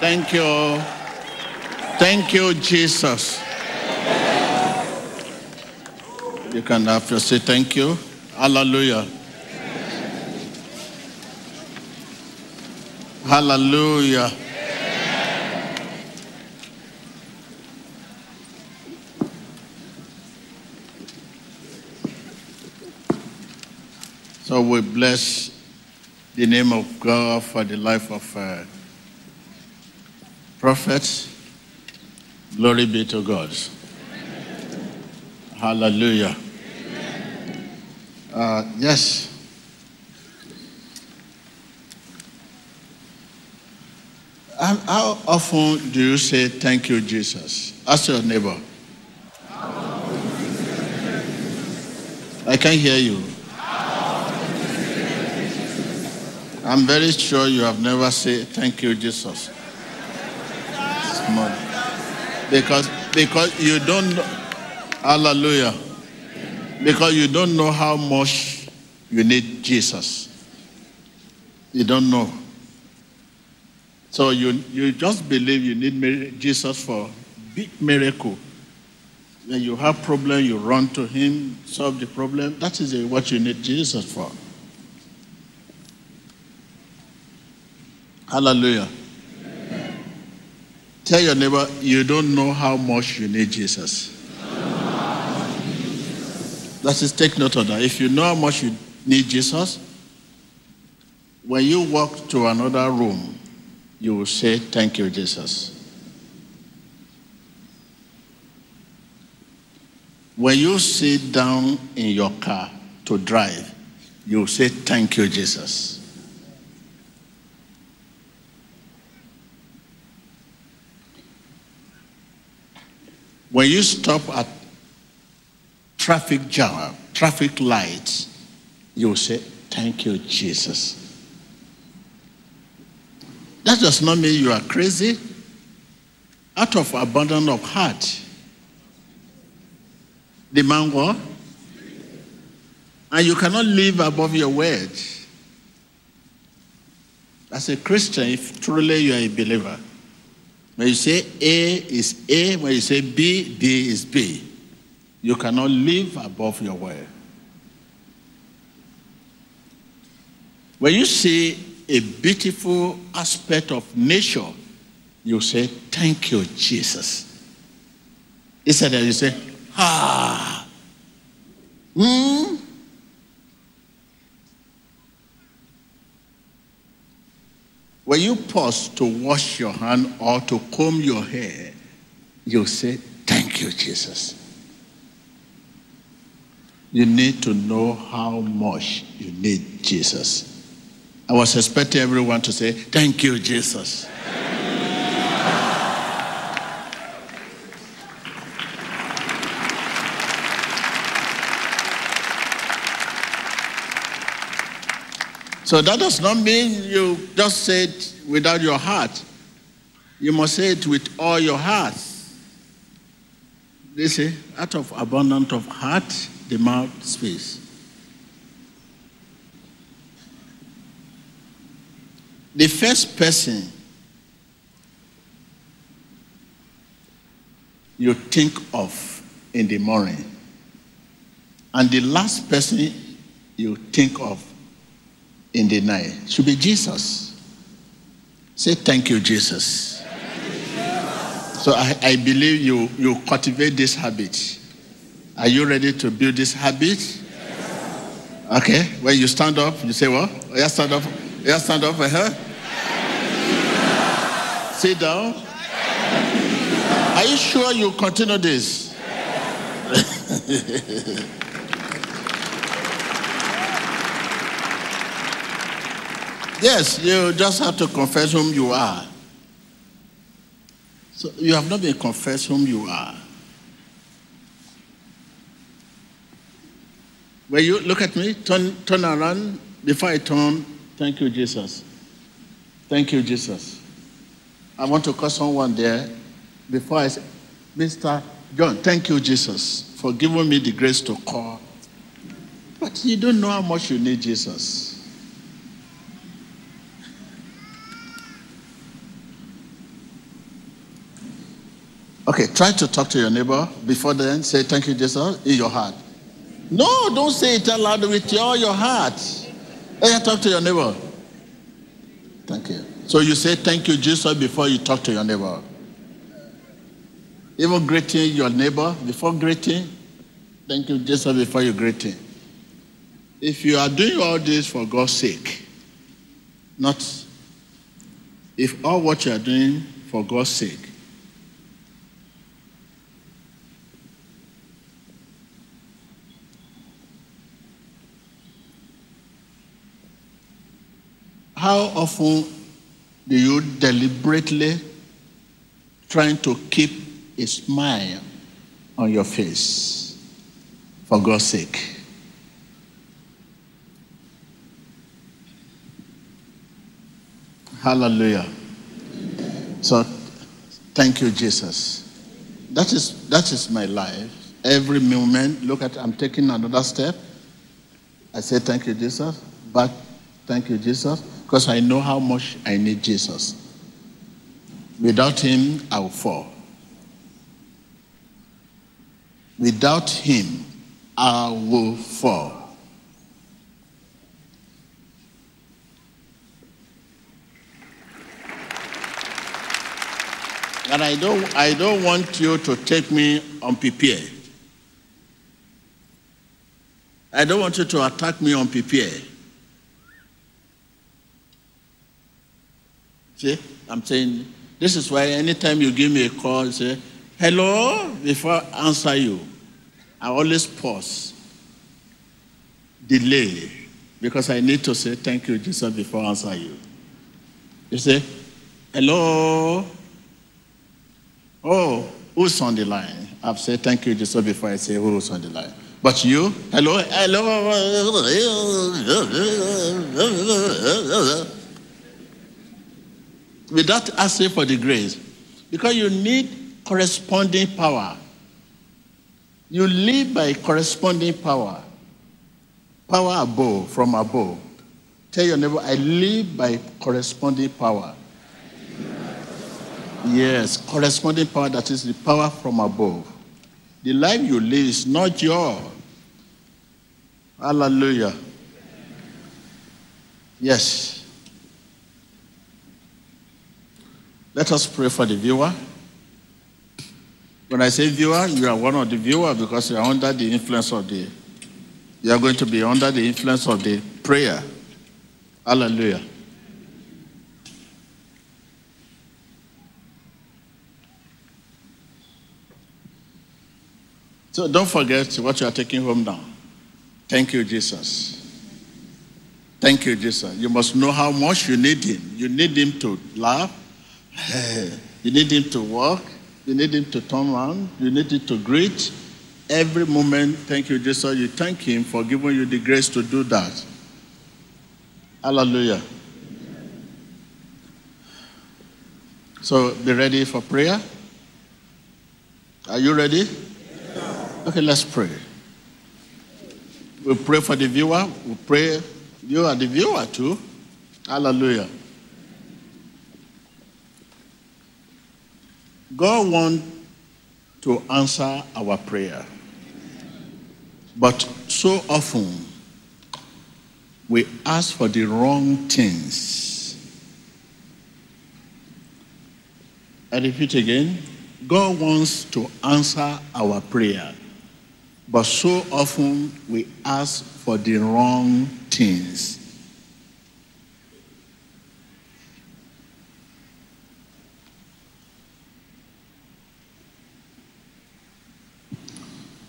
Thank you. Thank you, Jesus. You can have to say thank you. Hallelujah. Hallelujah. So we bless the name of God for the life of uh, prophets. Glory be to God. Hallelujah. Uh, yes. How, how often do you say thank you, Jesus? Ask your neighbor. I can't hear you. I'm very sure you have never said thank you, Jesus. Small. Because because you don't hallelujah. Because you don't know how much you need Jesus. You don't know. So you you just believe you need Jesus for big miracle. When you have problem, you run to him, solve the problem. That is what you need Jesus for. Hallelujah. Tell your neighbor, you don't know how much you need Jesus. That is, take note of that. If you know how much you need Jesus, when you walk to another room, you will say, Thank you, Jesus. When you sit down in your car to drive, you will say, Thank you, Jesus. When you stop at traffic jam, traffic lights, you say, Thank you, Jesus. That does not mean you are crazy. Out of abundance of heart, the man what? And you cannot live above your word. As a Christian, if truly you are a believer, when you say A is A, when you say B, D is B. You cannot live above your word. When you see a beautiful aspect of nature, you say, Thank you, Jesus. Instead you say, Ah, hmm. When you pause to wash your hand or to comb your hair, you say, Thank you, Jesus. You need to know how much you need Jesus. I was expecting everyone to say, Thank you, Jesus. So that does not mean you just say it without your heart. You must say it with all your heart. They say, out of abundance of heart, the mouth speaks. The first person you think of in the morning, and the last person you think of in the night should be Jesus. Say, Thank you, Jesus. So I, I believe you, you cultivate this habit. Are you ready to build this habit? Okay. When you stand up, you say, What? Well? Oh, yeah, stand up. Yeah, stand up her. Sit down. Are you sure you continue this? yes, you just have to confess whom you are. So you have not been confessed whom you are. When you look at me, turn, turn around. Before I turn, thank you, Jesus. Thank you, Jesus. I want to call someone there before I say, Mr. John, thank you, Jesus, for giving me the grace to call. But you don't know how much you need Jesus. Okay, try to talk to your neighbor. Before then, say thank you, Jesus, in your heart. No, don't say it aloud with all your heart. Hey, talk to your neighbor. Thank you. So you say thank you, Jesus, before you talk to your neighbor. Even greeting your neighbor, before greeting, thank you, Jesus, before you greeting. If you are doing all this for God's sake, not if all what you are doing for God's sake, how often do you deliberately trying to keep a smile on your face for God's sake? Hallelujah. So thank you, Jesus. That is that is my life. Every moment, look at I'm taking another step. I say thank you, Jesus. But thank you, Jesus, because I know how much I need Jesus. Without him, I will fall. Without him, I will fall. And I don't, I don't want you to take me unprepared. I don't want you to attack me unprepared. See, I'm saying, this is why anytime you give me a call, say, hello, before I answer you, I always pause, delay, because I need to say thank you, Jesus, before I answer you. You say, hello, Oh, who's on the line? I've said thank you just before I say who's on the line. But you, hello, hello. Without asking for the grace. Because you need corresponding power. You live by corresponding power. Power above, from above. Tell your neighbor, I live by corresponding power. Yes, corresponding power that is the power from above. The life you live is not yours. Hallelujah. Yes. Let us pray for the viewer. When I say viewer, you are one of the viewers because you are under the influence of the, you are going to be under the influence of the prayer. Hallelujah. So don't forget what you are taking home now. Thank you, Jesus. Thank you, Jesus. You must know how much you need him. You need him to laugh. Eh, you need him to walk. You need him to turn around. You need him to greet. Every moment, thank you, Jesus. You thank him for giving you the grace to do that. Hallelujah. So be ready for prayer. Are you ready? Okay, let's pray. We pray for the viewer. We pray. You are the viewer too. Hallelujah. God wants to answer our prayer. But so often, we ask for the wrong things. I repeat again God wants to answer our prayer. But so often we ask for the wrong things.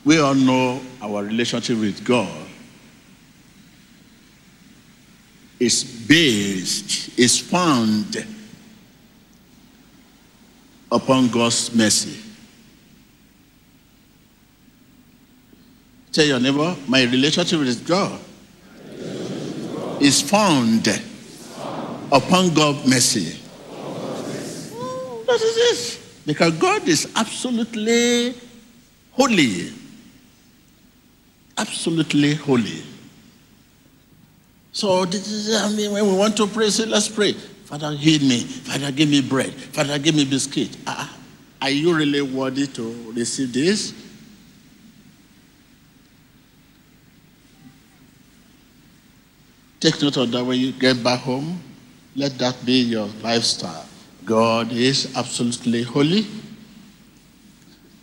We all know our relationship with God is based, is found upon God's mercy. Tell your neighbor, my relationship with God is found upon God's mercy. That is it. Because God is absolutely holy absolutely holy. So I mean, when we want to pray, say, let's pray. Father, heal me. Father, give me bread. Father, give me biscuit. Ah, are you really worthy to receive this? Take note of that when you get back home. Let that be your lifestyle. God is absolutely holy,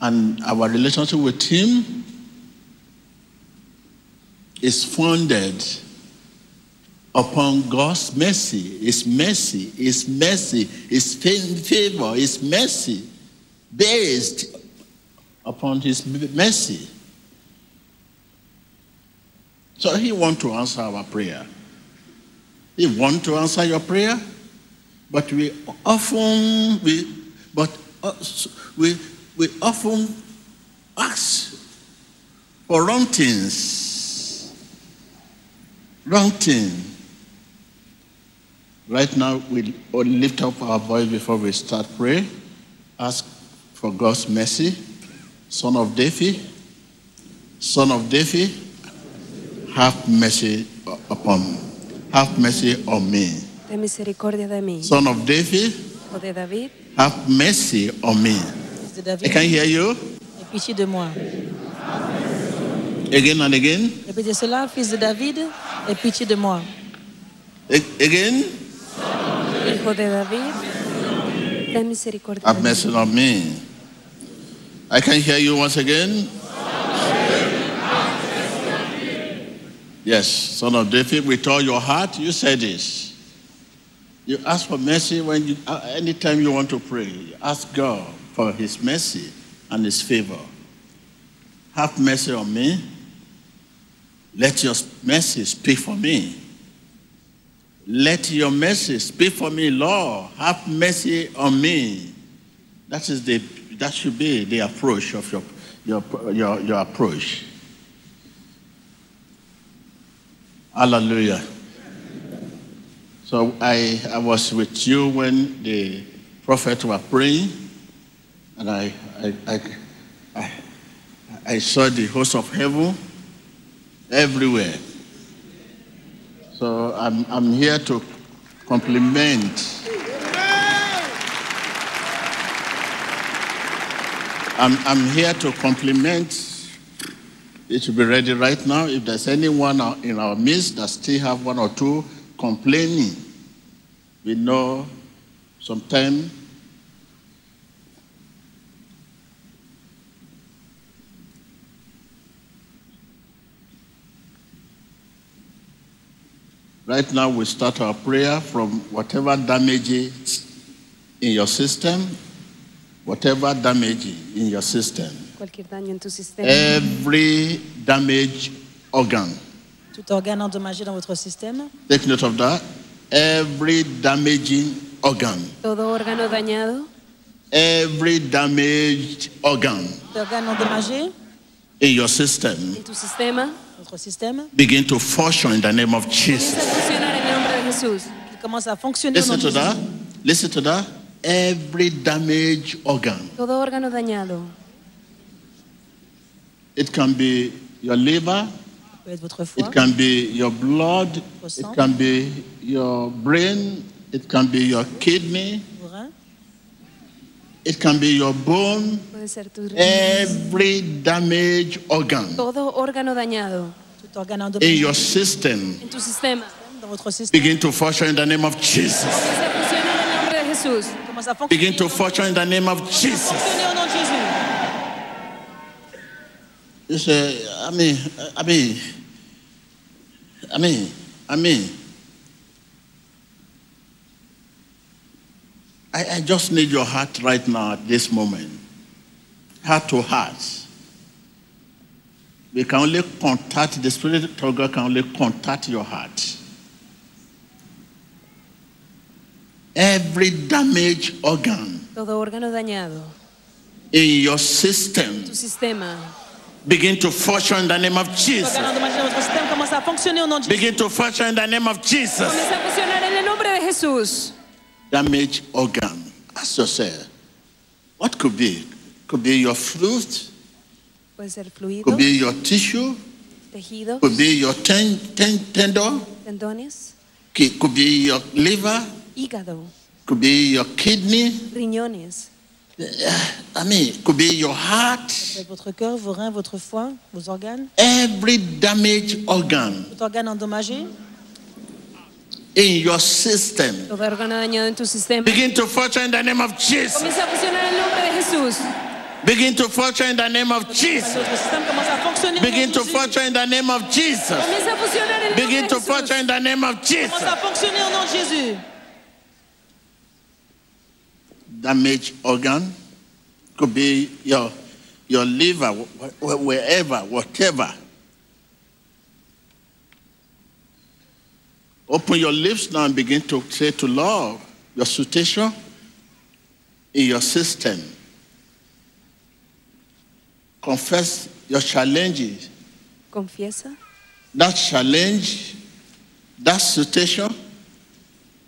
and our relationship with Him is founded upon God's mercy. His mercy, His mercy, His favor, His mercy, based upon His mercy. So He wants to answer our prayer. He wants to answer your prayer, but we often we but uh, we we often ask for wrong things. Wrong thing. Right now, we lift up our voice before we start pray. Ask for God's mercy. Son of David, Son of David, have mercy upon me. Have mercy on me. Ten misericordia de mí. Son of David, Hijo de David, have mercy on me. De I can hear you aie pitié de moi. Again and again. Répétez cela, fils de David, aie pitié de moi. Again, Hijo de David, ten misericordia have mercy on me. I can hear you once again. Yes, son of David, with all your heart, you say this. You ask for mercy when you, uh, anytime you want to pray. You ask God for His mercy and His favor. Have mercy on me. Let your mercy speak for me. Let your mercy speak for me, Lord. Have mercy on me. That is the that should be the approach of your your your, your approach. Hallelujah. So I, I was with you when the prophet were praying, and I I, I, I, I saw the host of heaven everywhere. So I'm, I'm here to compliment. I'm, I'm here to compliment. It should be ready right now. If there's anyone in our midst that still have one or two complaining, we know sometime Right now, we start our prayer from whatever damage in your system, whatever damage in your system, Cualquier daño en tu sistema, every damaged organ. Tout organe endommagé dans votre système, Take note of that. Every damaging organ, todo órgano dañado, every damaged organ tout organe endommagé, in your system. En tu sistema, votre système, begin to function in the name of Jesus. comienza a funcionar en el nombre de Jesús. il commence à fonctionner Listen to that. Listen to that. Every damaged organ. Todo órgano dañado, It can be your liver, Ça peut être votre foie, It can be your blood, Votre it can be your brain, it can be your kidney, vos reins, it can be your bone, puede ser tu riñón. every damaged organ Todo órgano dañado in your system en tu sistema, dans votre système, begin to function in the name of Jesus. comienza a funcionar en el nombre de Jesús. commence à fonctionner, Begin to function in the name of Jesus. fonctionner au nom de Jésus. You say, I mean, I mean, I mean, I mean, I, I just need your heart right now at this moment. Heart to heart. We can only contact, the Spirit of God can only contact your heart. Every damaged organ Todo órgano dañado in your system tu sistema, begin to function in the name of Jesus. organe endommagé dans votre système commence à fonctionner au nom de Jésus. Begin to function in the name of Jesus. Damaged organ. Ask yourself, what could be? Could be your fluid, Puede ser fluido, could be your tissue, tejido, could be your ten, ten, tendon, tendones, could be your liver, hígado, could be your kidney, riñones, eh, I mean, could be your heart, votre cœur, vos reins, votre foie, vos organes, every damaged organ. Tout organe endommagé. In your system. Todo órgano dañado en tu sistema. Begin to function in the name of Jesus. Comienza a funcionar en el nombre de Jesús. Begin to function in the name of Jesus. Votre système commence à fonctionner. au nom Begin to Jésus. function in the name of Jesus. Comienza a funcionar en el Begin to de function in the name of Jesus. à fonctionner au nom de Jésus. Damaged organ could be your your liver, wh- wh- wherever, whatever. Open your lips now and begin to say to Lord your situation in your system. Confess your challenges. Confiesa that challenge, that situation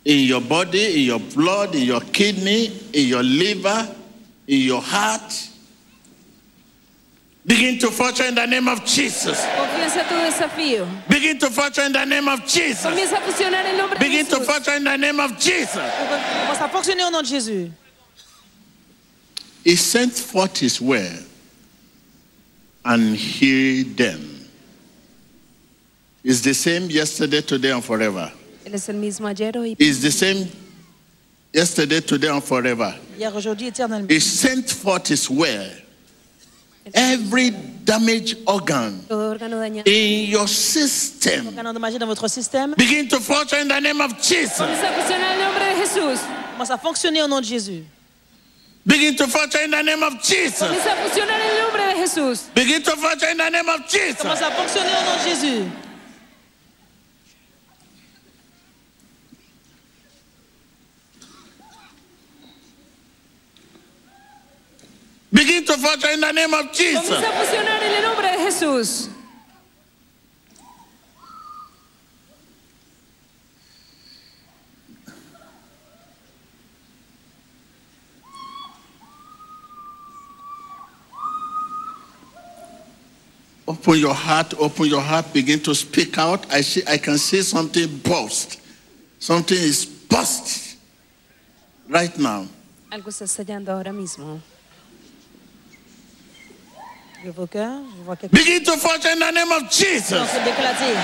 in your body, in your blood, in your kidney, in your liver, in your heart. Begin to function in the name of Jesus. Tu desafío. Begin to function in the name of Jesus. Comienza a funcionar el nombre de Begin to function in the name of Jesus. Commence à fonctionner au nom de Jésus. He sent forth his word and healed them. It's the same yesterday, today, and forever. Él es el mismo ayer, hoy. It's the same yesterday, today, and forever. Hier, aujourd'hui, éternellement. He sent forth his word. Every damaged organ Todo órgano dañado. in your system Organe endommagé dans votre système. begin to function in the name of Jesus. Comienza a funcionar en el nombre de Jesús. Commence à fonctionner au nom de Jésus. Begin to function in the name of Jesus. Comienza a funcionar en de Jesús. Begin to function in the name of Jesus. Commence à fonctionner au nom de Jésus. Begin to function in the name of Jesus. Comienza a funcionar en el nombre de Jesús. Open your heart, open your heart, begin to speak out. I see I can see something burst. Something is burst right now. Algo está estallando ahora mismo. De vos cœurs, je vois quelque Begin to function in the name of Jesus. se d'éclater.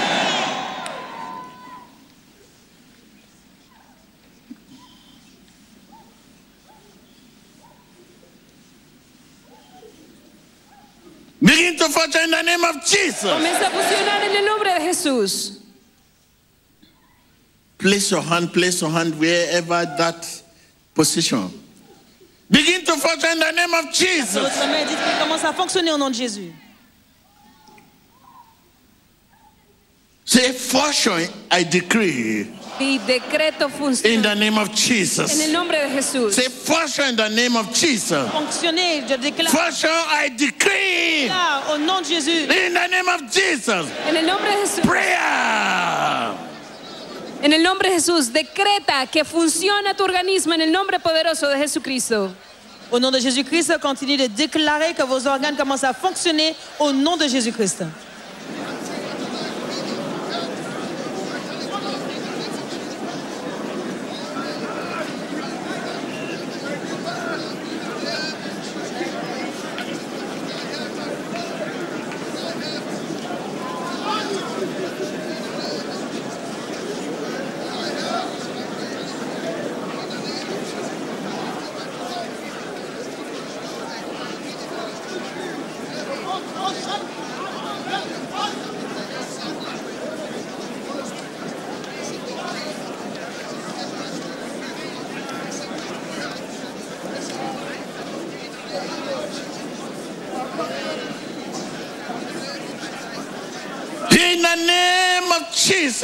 Begin to function in the name of Jesus. Comienza a funcionar en el nombre de Jesús. Place your hand, place your hand wherever that position. Begin to function in the name of Jesus. Votre main dites qu'il commence à fonctionner au nom de Jésus. Say, function, I decree Y decreto in the name of en el Jesus. nombre de Jesús. Say, function in the name of Jesus. Fonctionner, je déclare Function, I decree là, au nom de Jésus. in the name of Jesus. En el nombre de Jesús. Prayer. En el nombre de Jesús. Decreta que funciona tu organismo en el nombre poderoso de Jesucristo. Au nom de Jésus-Christ, continuez de déclarer que vos organes commencent à fonctionner au nom de Jésus-Christ.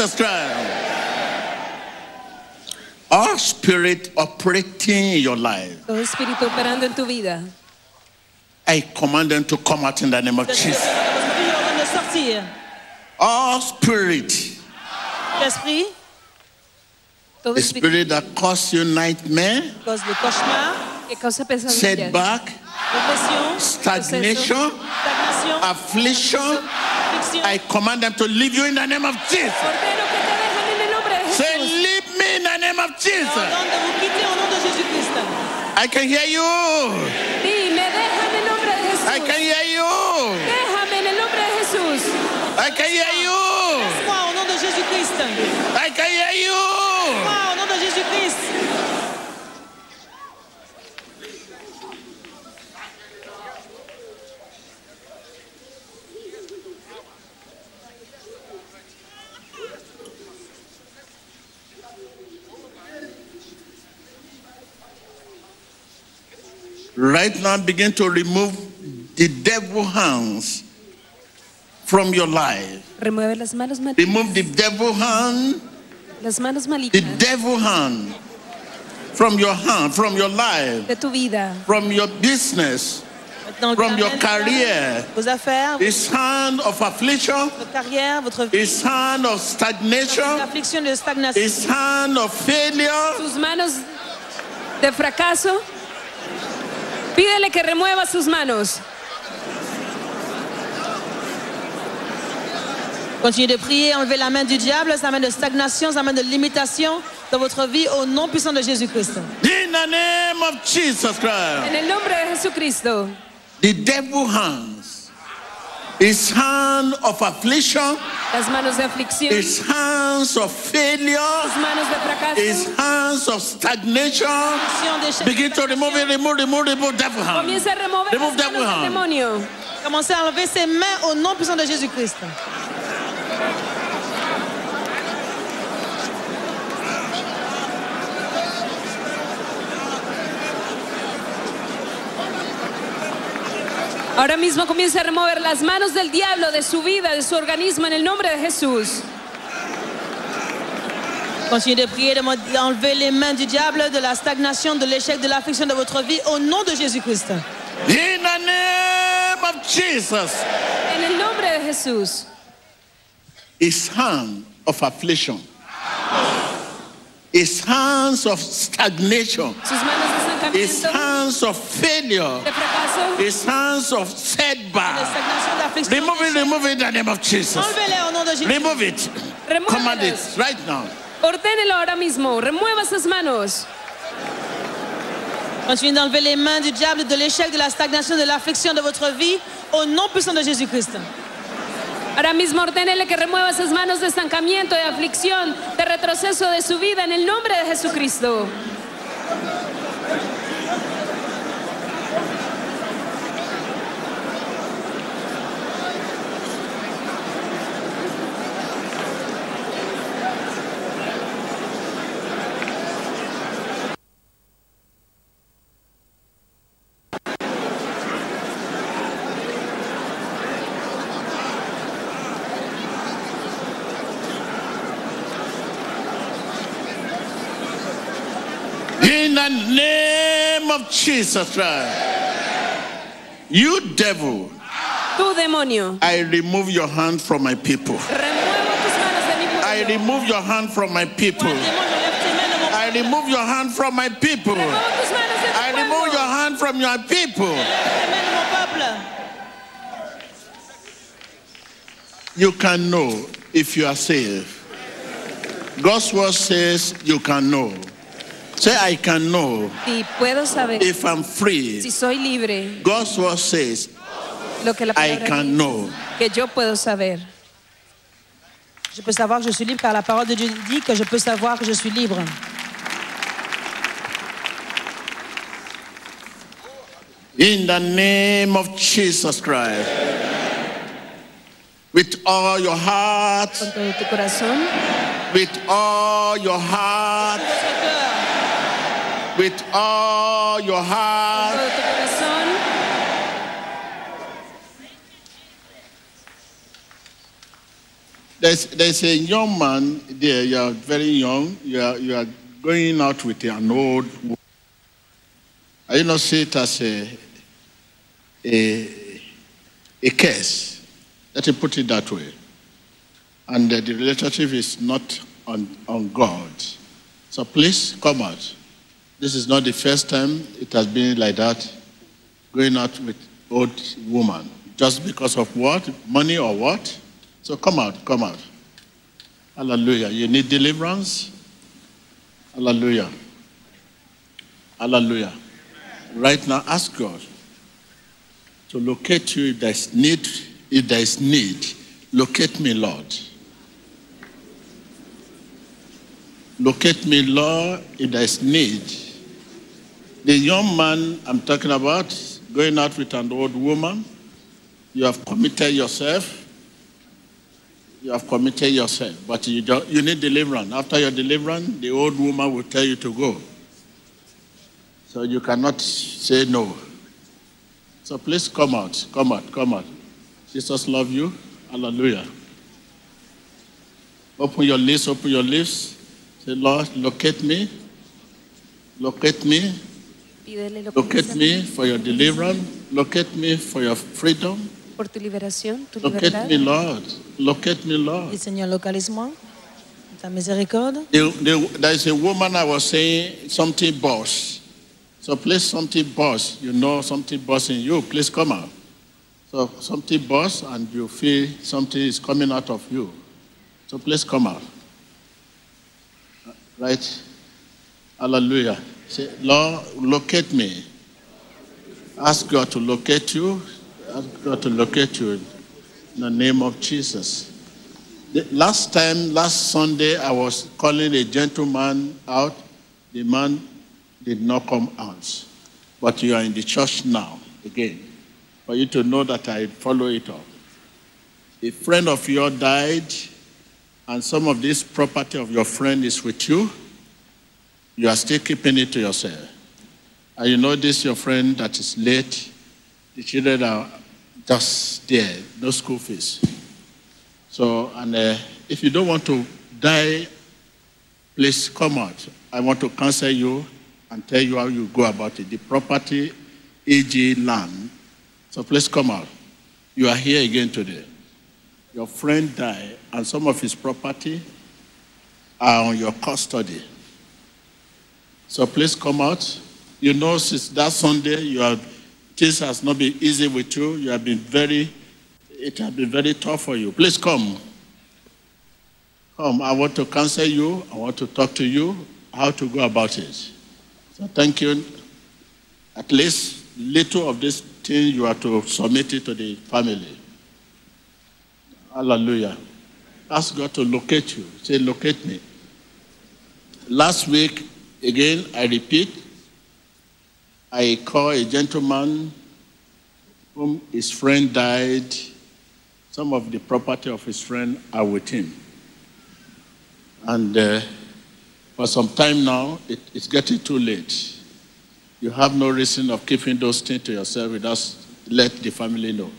Jesus Christ. All spirit operating in your life, Todo espíritu operando en tu vida. I command them to come out in the name of Jesus. est en train de sortir. All spirit, L'esprit the spirit that cause you nightmare, cause de cauchemars, que causa pesadillas. setback, stagnation, affliction, I command them to leave you in the name of Jesus. Ordeno que te dejen en el nombre de Say, leave me in the name of Jesus. Ordonne de vous quitter de Jésus-Christ. I can hear you. Dime, déjame en el nombre de I can hear you. Déjame en el nombre de Jesús. I can hear you. Moi, au nom de Jésus-Christ. I can hear you. Moi, au nom de Jésus-Christ. Right now, begin to remove the devil hands from your life. Remueve las manos malignas. Remove the devil hand, Las manos the devil hand from your hand, from your life, de tu vida, from your business, Maintenant, From your career. Vos affaires, his hand of affliction, votre carrière, votre vie, his hand of stagnation, l'affliction de stagnation, his hand of failure. sus manos de fracaso. Pídele que remueva sus manos. Continuez de prier, enlevez la main du diable, sa main de stagnation, sa main de limitation dans votre vie au nom puissant de Jésus-Christ. In the name of Jesus Christ. En el nombre de Jesucristo. The devil hands, his hand of affliction, Las manos de aflicción, his hands of failure, sus manos de his hands of stagnation. Begin to remove it, remove, remove, remove devil hand. Comienza a remover Remove las devil hand. demonio. Commencez à enlever ses mains au nom puissant de Jésus-Christ. Ahora mismo comienza a remover las manos del diablo de su vida, de su organismo, en el nombre de Jesús. Continuez de prier, de enlever les mains du diable, de la stagnation, de l'échec, de l'affliction de votre vie au nom de Jésus-Christ. In the name of Jesus, En el nombre de Jesús. his hand of affliction, his hands of stagnation, estancamiento, hands of failure, his hands of De setback. Remove it, remove it in the name of Jesus. Enlevez-les au nom de Jésus. Remove it. Command it right now. Ordénelo ahora mismo. Remueva sus manos. Continuez d'enlever les mains du diable, de l'échec, de la stagnation, de l'affliction de votre vie au nom puissant de Jésus-Christ. Ahora mismo ordénele que remueva sus manos de estancamiento, de aflicción, de retroceso de su vida en el nombre de Jesucristo. Jesus Christ. You devil, Tú, demonio, I remove your hand from my people. remuevo tus manos de mi I remove your hand from my people. Démon, j'enlève tes mains de mon I remove your hand from my people. Remuevo tus manos de I remove your hand from your people. tes mains de mon peuple. You can know if you are saved. God's word says you can know. Say, I can know Y puedo saber if I'm free. si soy libre, God's word says lo que la I can dice, know. que yo puedo saber. Je peux savoir que je suis libre car la parole de Dieu dit que je peux savoir que je suis libre. In the name of Jesus Christ. With all your heart, Con todo tu corazón, with all your heart, Votre cœur, with all your heart. todo tu corazón. There's, there's a young man there, you are very young, you are, you are going out with an old woman. Are you not see it as a, a, a curse? Let me put it that way. And the relationship is not on, on God. So please come out. This is not the first time it has been like that, going out with old woman. Just because of what? Money or what? So come out, come out. Hallelujah. You need deliverance? Hallelujah. Hallelujah. Right now, ask God to locate you if there's need. If there is need, locate me, Lord. Locate me, Lord, if there is need. The young man I'm talking about, going out with an old woman, you have committed yourself. You have committed yourself, but you, don't, you need deliverance. After your deliverance, the old woman will tell you to go. So you cannot say no. So please come out, come out, come out. Jesus love you. Hallelujah. Open your lips, open your lips. Say, Lord, locate me. Locate me. Pídele Locate me for your deliverance. Locate me for your freedom. por tu liberación, tu Locate libertad. me, Lord. Locate me, Et Lord. Seigneur, localise-moi. Ta miséricorde. The- the- there is a woman I was saying something boss. So please something boss. You know something boss in you. Please come out. So something boss and you feel something is coming out of you. So please come out. Right? Hallelujah. Say, Lord, locate me. Ask God to locate you. Ask God to locate you in the name of Jesus. The last time, last Sunday, I was calling a gentleman out. The man did not come out. But you are in the church now, again, for you to know that I follow it up. A friend of yours died, and some of this property of your friend is with you. You are still keeping it to yourself. And you know this, your friend that is late, the children are just there, no school fees. So, and uh, if you don't want to die, please come out. I want to counsel you and tell you how you go about it. The property, AG land. So please come out. You are here again today. Your friend died, and some of his property are on your custody. So please come out. You know, since that Sunday, you have things has not been easy with you. You have been very it has been very tough for you. Please come. Come. I want to counsel you. I want to talk to you how to go about it. So thank you. At least little of this thing you are to submit it to the family. Hallelujah. Ask God to locate you. Say, locate me. Last week, again, I repeat, I call a gentleman whom his friend died some of the property of his friend are with him. And uh, for some time now, it, it's getting too late. You have no reason of keeping those things to yourself without let the family know.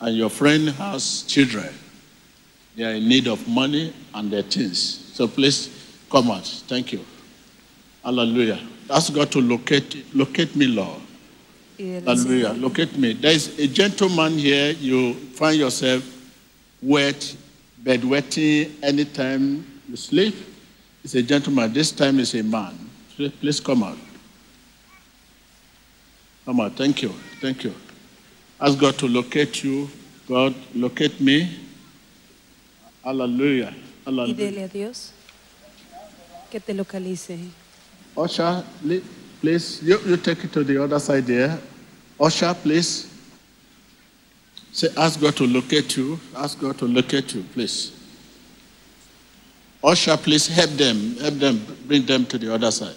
And your friend has children. They are in need of money and their things. So please come out. Thank you. Hallelujah. Ask God to locate, locate me, Lord. Hallelujah. At me. There is a gentleman here. You find yourself wet, bedwetting anytime you sleep. It's a gentleman. This time it's a man. Please- come out. Come out. Thank you. Thank you. Ask God to locate you. God, locate me. Hallelujah. Hallelujah. Pídele a Dios que te localice. Usher, please, you, you take it to the other side there. Usher, please. Say, ask God to locate you. Ask God to locate you, please. Usher, please help them. Help them. Bring them to the other side.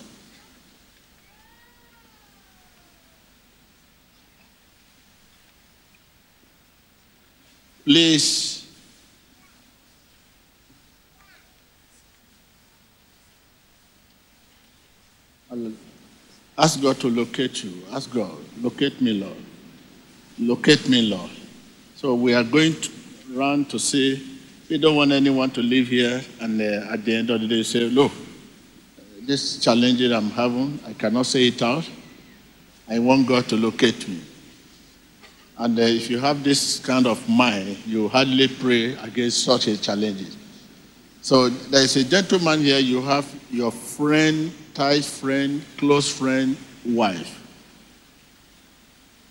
Please. Ask God to locate you. Ask God, locate me, Lord. Locate me, Lord. So we are going to run to say, we don't want anyone to live here and uh, at the end of the day say, look, this challenge that I'm having, I cannot say it out. I want God to locate me. And uh, if you have this kind of mind, you hardly pray against such a challenge. So there is a gentleman here, you have your friend, tight friend, close friend, wife.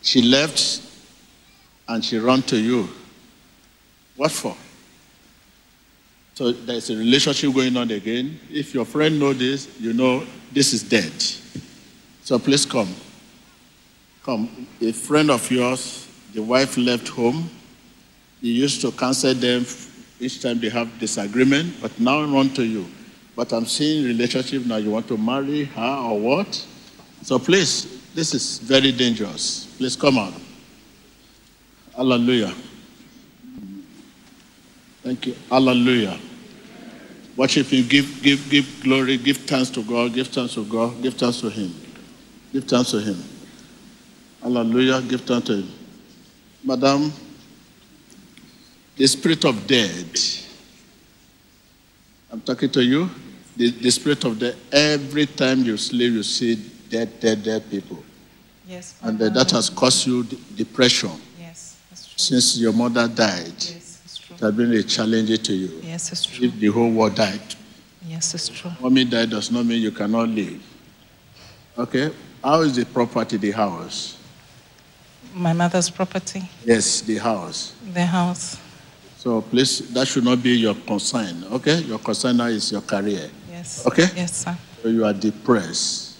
She left and she ran to you. What for? So there's a relationship going on again. If your friend know this, you know this is dead. So please come. Come, a friend of yours, the wife left home. You used to counsel them each time they have disagreement, but now run to you. But I'm seeing relationship now. You want to marry her or what? So please, this is very dangerous. Please come on. Hallelujah. Thank you. Hallelujah. Worship Him. Give, give, give glory. Give thanks to God. Give thanks to God. Give thanks to Him. Give thanks to Him. Hallelujah. Give thanks to Him. Madam, the spirit of dead. I'm talking to you. The, the spirit of death. Every time you sleep, you see dead, dead, dead people. Yes. And uh, that has caused you depression. Yes, that's true. Since your mother died, Yes, it's true. it has been a challenge to you. Yes, it's true. If the whole world died, Yes, it's true. mommy died does not mean you cannot live. Okay? How is the property, the house? My mother's property, Yes, the house. the house. So please, that should not be your concern. Okay? Your concern now is your career. Yes. Okay. Yes, sir. So you are depressed.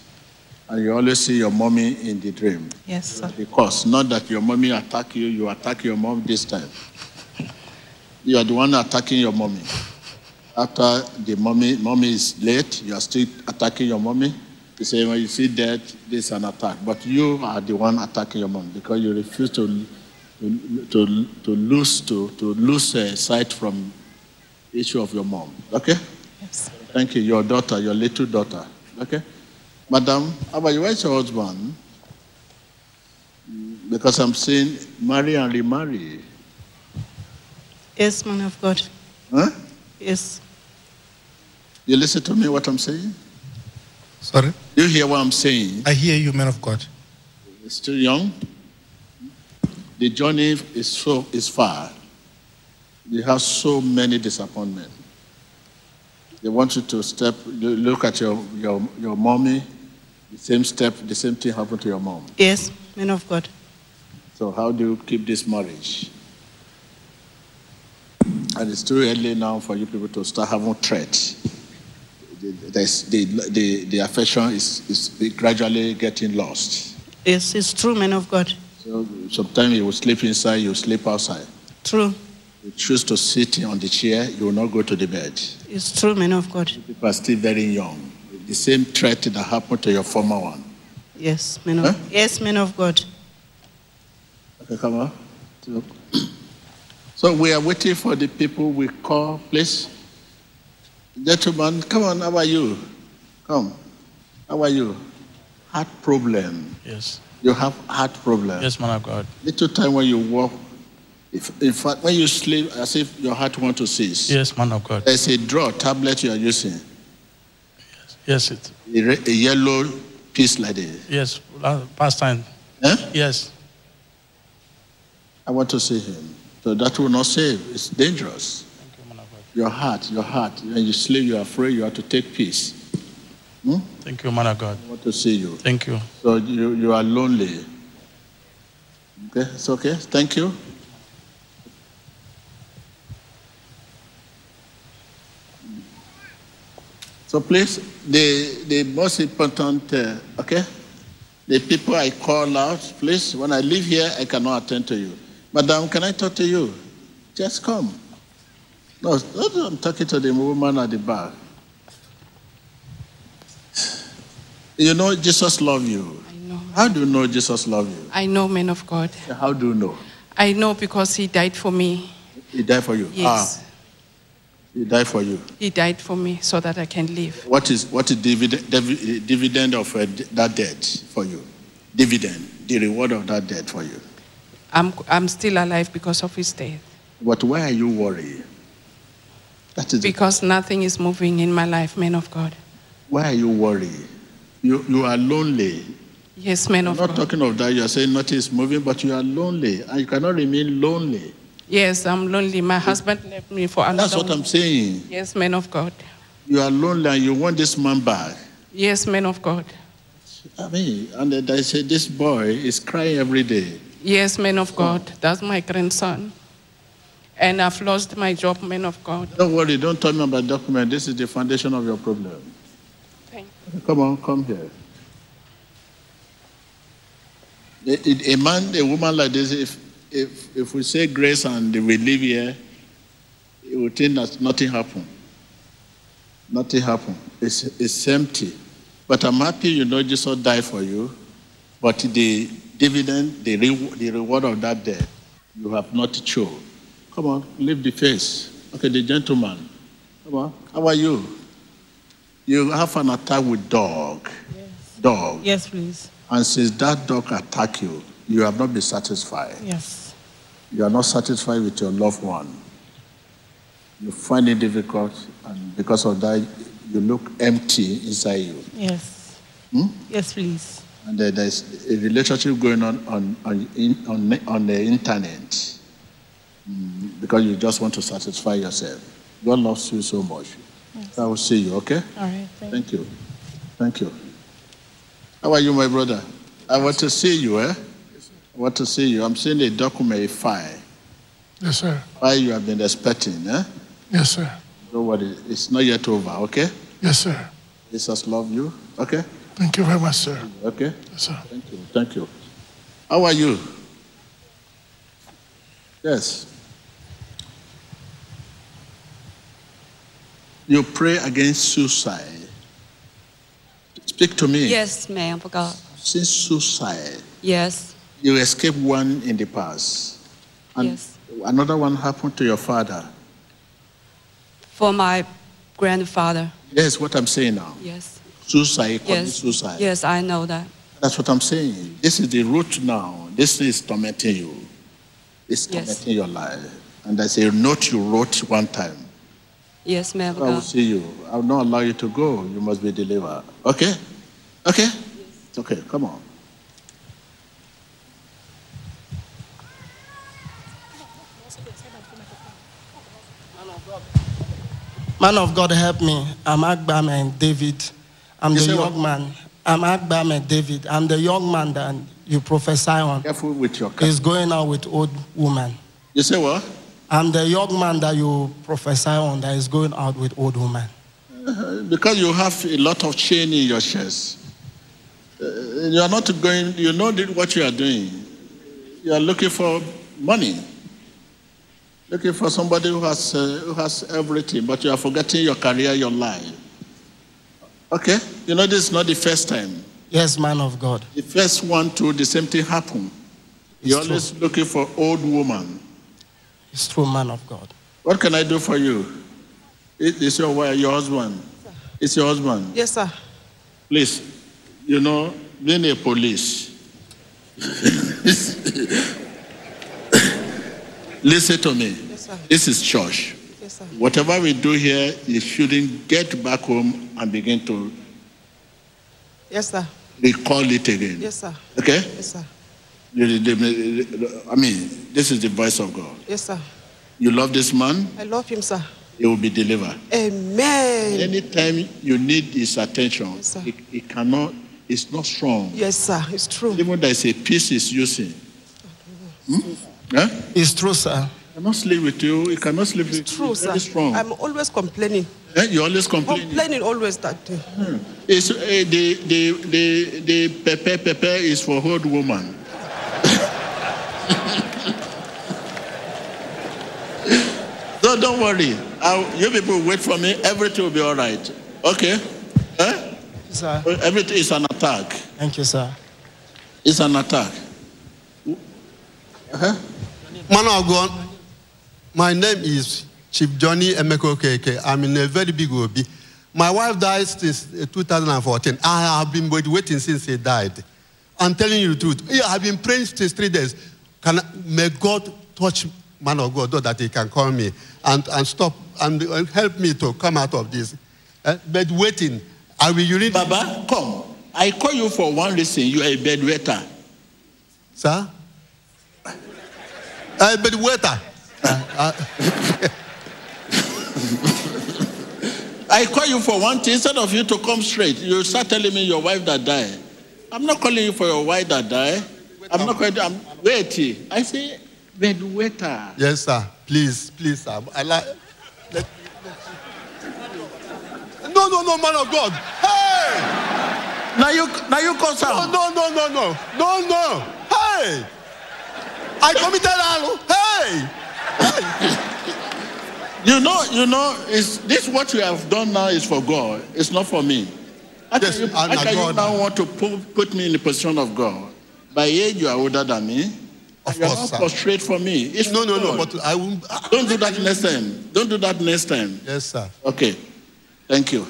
And you always see your mommy in the dream. Yes, sir. Because not that your mommy attack you, you attack your mom this time. You are the one attacking your mommy. After the mommy, mommy is late, you are still attacking your mommy. You say when you see that, this is an attack. But you are the one attacking your mom because you refuse to to, to, to lose to, to lose uh, sight from issue of your mom. Okay? Yes. Thank you. Your daughter, your little daughter. Okay? Madam, how about you? Where's your husband? Because I'm saying marry and remarry. Yes, man of God. Huh? Yes. You listen to me what I'm saying? Sorry? You hear what I'm saying? I hear you, man of God. You're still young. The journey is so is far. You have so many disappointments. They want you to step, look at your, your, your mommy, the same step, the same thing happened to your mom. Yes, man of God. So how do you keep this marriage? And it's too early now for you people to start having threats. The, the, the, the affection is, is gradually getting lost. Yes, it's true, man of God. So sometimes you will sleep inside, you sleep outside. True. You choose to sit on the chair, you will not go to the bed. It's true, man of God. People are still very young. The same threat that happened to your former one. Yes, man of Huh? Yes, man of God. Okay, come on. So- So we are waiting for the people we call, please. Gentlemen, come on, how are you? Come. How are you? Heart problem. Yes. You have heart problem. Yes, man of God. Little time when you walk, if, in fact, when you sleep, as if your heart want to cease. Yes, man of God. There's a drug tablet you are using, Yes, it. a, re- a yellow piece like this. Yes, la- past time. Eh? Yes. I want to see him. So that will not save. It's dangerous. Thank you, man of God. Your heart, your heart. When you sleep, you are afraid you have to take peace. Thank you, man of God. I want to see you. Thank you. So you, you are lonely. Okay, it's okay. Thank you. So please, the, the most important, uh, okay, the people I call out, please, when I leave here, I cannot attend to you. Madam, can I talk to you? Just come. No, I'm talking to the woman at the back. You know, Jesus loves you. I know. How do you know Jesus loves you? I know, man of God. How do you know? I know because He died for me. He died for you. Yes. Ah, he died for you. He died for me so that I can live. What is what is dividend, divi- dividend of uh, that debt for you? Dividend, the reward of that debt for you. I'm, I'm still alive because of His death. But why are you worried? That is Because nothing is moving in my life, man of God. why are you worried? You you are lonely. Yes, man of God. I'm of not God. talking of that. You are saying nothing is moving, but you are lonely, and you cannot remain lonely. Yes, I'm lonely. My husband left me for another That's what I'm saying. Yes, man of God. You are lonely, and you want this man back. Yes, man of God. I mean, and they say this boy is crying every day. Yes, man of God. That's my grandson. And I've lost my job, man of God. Don't worry, don't tell me about document. This is the foundation of your problem. Thank you. Come on, come here. A- a man, a woman like this, if, if, if we say grace and we live here, he will think that nothing happened. Nothing happened. It's, it's empty. But I'm happy you know Jesus died for you. But the dividend, the, re- the reward of that death, you have not shown. Come on, leave the face. Okay, the gentleman. Come on. How are you? You have an attack with dog. Yes. Dog. Yes, please. And since that dog attacked you, you have not been satisfied. Yes. You are not satisfied with your loved one. You find it difficult, and because of that, you look empty inside you. Yes. Hmm? Yes, please. And there- there's a relationship going on on, on, in, on, the- on the internet Mm, because you just want to satisfy yourself. God loves you so much. I will see you, okay? All right. Thank Thank you. Thank you. How are you, my brother? I want to see you, eh? I want to see you. I'm seeing a document, a file. Yes, sir. File you have been expecting, eh? Yes, sir. Don't worry, it's not yet over, okay? Yes, sir. Jesus love you, okay? Thank you very much, sir. Okay? Yes, sir. Thank you, thank you. How are you? Yes. You pray against suicide. Speak to me. Yes, ma'am, for God. Since suicide, Yes, you escaped one in the past. And Yes. another one happened to your father. for my grandfather. Yes, what I'm saying now. Yes, Suicide, yes, suicide. yes, I know that. That's what I'm saying. This is the root now. This is tormenting you. It's Yes. tormenting your life. And there's a note you wrote one time. Yes, ma'am. I will see you. I will not allow you to go. You must be delivered. Okay? Okay? It's okay. Come on. Man of God, help me. I'm Agbame David. I'm You the young what? man. I'm Agbame David. I'm the young man that you prophesy on. Careful with your car. Is going out with old woman. You say what? I'm the young man that you prophesy on that is going out with old woman. Uh, Because you have a lot of chain in your chest. Uh, you are not going, you know what you are doing. You are looking for money. Looking for somebody who has, uh, who has everything, but you are forgetting your career, your life. Okay? You know, this is not the first time. Yes, man of God. The first one, too, the same thing happened. You're always looking for old woman. It's true, man of God. What can I do for you? It- It's your wife, your husband. It's your husband. Yes, sir. Please, you know, being a police. Listen to me. Yes. This is church. Yes. Whatever we do here, you shouldn't get back home and begin to Yes, sir. recall it again. Yes, sir. Okay? Yes, sir. I mean, this is the voice of God. Yes, sir. You love this man, I love him, sir. he will be delivered. Amen. Anytime you need his attention, Yes, he cannot, it's not strong. Yes, sir. It's true. Even there's a peace he's using. Hmm? Huh? It's true, sir. I cannot sleep with you. He cannot sleep with you. It's True, sir. strong. I'm always complaining. Eh, You always complain. Complaining always that day. It's, eh, the, the, the, the pepper pepper is for old woman. no, don't worry. I'll, you people wait for me. Everything will be all right. Okay? Eh? Sir. Everything is an attack. Thank you, sir. It's an attack. Uh-huh. Man of God, my name is Chief Johnny Emeko Keke. I'm in a very big OB. My wife died since uh, 2014. I have been wait- waiting since she died. I'm telling you the truth. I've been praying since three days. Can, may God touch man of God so that he can call me and, and stop and help me to come out of this. Uh, but waiting, I will urinate. Baba, come. I call you for one reason. You are a bedwetter. Sir? Uh, but waiter. I call you for one thing. Instead of you to come straight, you start telling me your wife that died. I'm not calling you for your wife that died. I'm not calling I'm waiting. I say bedwetter. Yes, sir. Please, please, sir. I like. Let, no, no, no, man of God. Hey! Now you, now you call No, no, no, no, no, no, no. Hey! I committed all. Hey! You know, you know, is this what you have done now is for God. It's not for me. How Yes, can, you, and how can you God. now want to put, put me in the position of God? By age, you are older than me. Of you are not sir. prostrate for me. It's No, no, no. But I won't. Don't do that next time. Don't do that next time. Yes, sir. Okay. Thank you.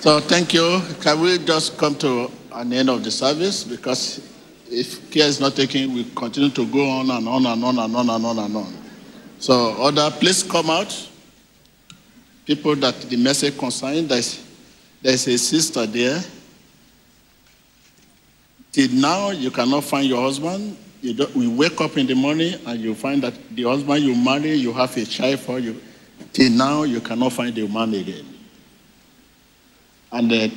So thank you. Can we just come to an end of the service? Because if care is not taken, we continue to go on and on and on and on and on and on. So order, please come out. People that the message concerned, there's, there's a sister there. Till now, you cannot find your husband. You don't, we wake up in the morning and you find that the husband you marry, you have a child for you. Till now, you cannot find the man again. And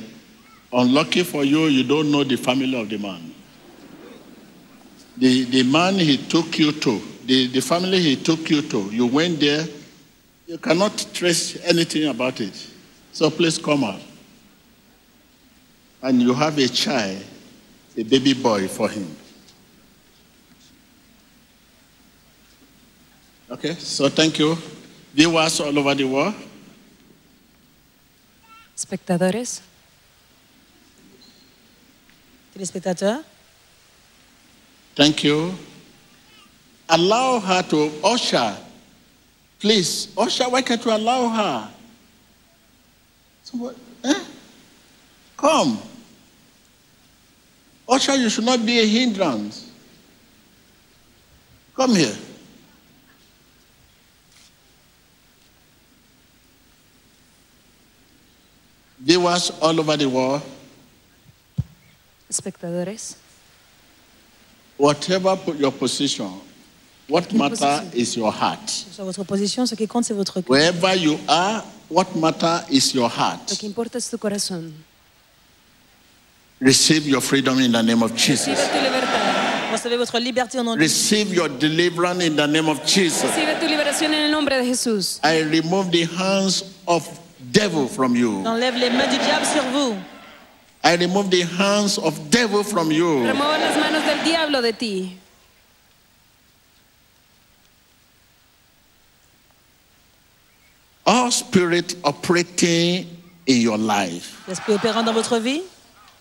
unlucky for you, you don't know the family of the man. The, the man he took you to, the, the family he took you to, you went there, you cannot trace anything about it. So please come out. And you have a child, a baby boy for him. Okay, so thank you. Viewers all over the world, Espectadores, Téléspectateurs, thank you. Allow her to usher. Please, usher, why can't you allow her? Somebody, eh? Come. Usher, you should not be a hindrance. Come here. Viewers all over the world, espectadores, whatever your position, what matter is your heart. sur votre position, ce qui compte, c'est votre cœur. Wherever you are, what matter is your lo heart. que importa es tu corazón. Receive your freedom in the name of Jesus. Recibe tu libertad. Recevez votre liberté au nom de. Receive your deliverance in the name of Jesus. Recibe tu liberación en el nombre de Jesús. I remove the hands of devil from you. Enlève les mains du diable sur vous. I remove the hands of devil from you. Remueva las manos del diablo de ti. All spirit operating in your life. L'esprit opérant dans votre vie,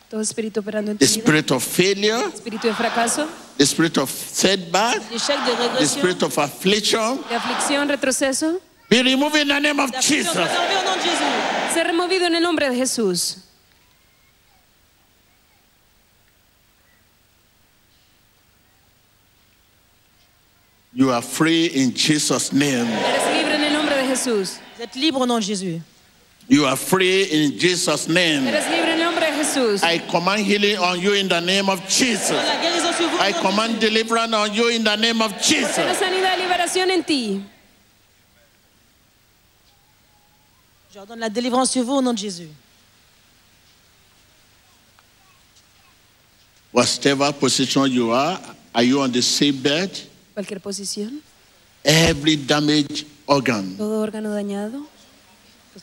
Todo espíritu operando en tu The vida. spirit of failure, Espíritu de fracaso, the spirit of setback, d'échec, de the régression, spirit of affliction. de aflicción, retroceso, Be removed in the name of Jesus. soit enlevé au nom de Jésus. ser removido en el nombre de Jesús. You are free in Jesus' name. Eres libre en el nombre de Jesús. Vous êtes libre au nom de Jésus. You are free in Jesus' name. Eres libre en el nombre de Jesús. I command healing on you in the name of Jesus. La guérison sur vous. I au nom de command deliverance on you in the name of La Jesus. sanidad y liberación en ti. Je ordonne la délivrance sur vous au nom de Jésus. Whatever position you are, are you on the same bed? Cualquier posición, Every damaged organ todo órgano dañado,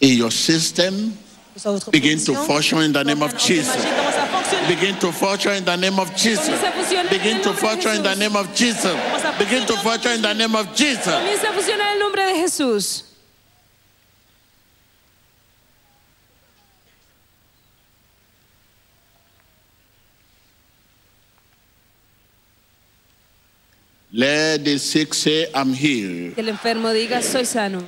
in your system Que soit votre begin to position, function in the name of Jesus. endommagé commence à fonctionner. Begin to function in the name of Jesus. comienza a funcionar en Begin to nombre function in the name of Jesus. Begin to function in the name of Jesus. Comienza a funcionar en el nombre de Jesús. Let the sick say, I'm healed. Que el enfermo diga, soy sano.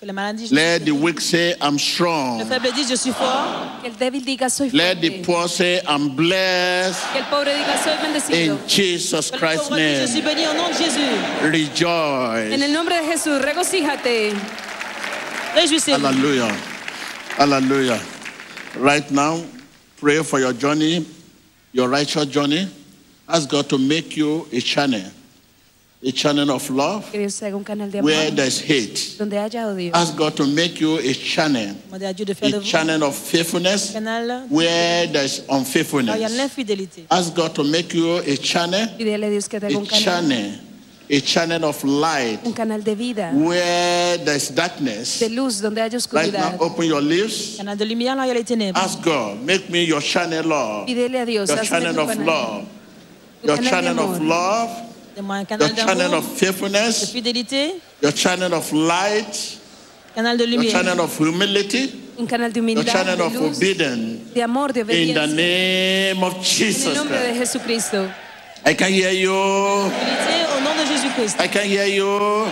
Que le malade dise, Let the weak say, I'm le strong. faible dise, je suis fort. Que el débil diga, soy Let the fuerte. poor say, I'm blessed. Que el pobre diga, soy bendecido. In Jesus Que le Christ's pauvre dise, je suis name, béni au nom de Jésus. rejoice. En el nombre de Jesús, regocíjate. Réjouissez-vous. Hallelujah. Hallelujah. Right now, pray for your journey, your righteous journey. Ask God to make you a channel, a channel of love Que Dios se haga un canal de where amor there's hate. donde haya odio. Ask God to make you a channel, Demandez à Dieu de faire de a vous channel of un faithfulness canal where there's où il y a unfaithfulness. l'infidélité. Ask God to make you a channel, Pídele a Dios que te haga a un canal, channel a channel of light un canal de vida, where there's darkness. de luz donde haya Right now, oscuridad. open your lips. Canal de lumière là où il y a les ténèbres. Ask God, make me your channel, Lord. Pídele a Dios, Your hazme channel tu of canal, love. tu Your canal de channel of amor, love. Donne-moi un Your channel d'amour, of de faithfulness. fidélité, Your channel of light. canal de Your channel of humility. un canal de Your channel de of luz, obedience. de amor, de In the name of En el Jesus nombre de Christ. Jesucristo. I can hear you. au nom de Jésus-Christ. I can hear you.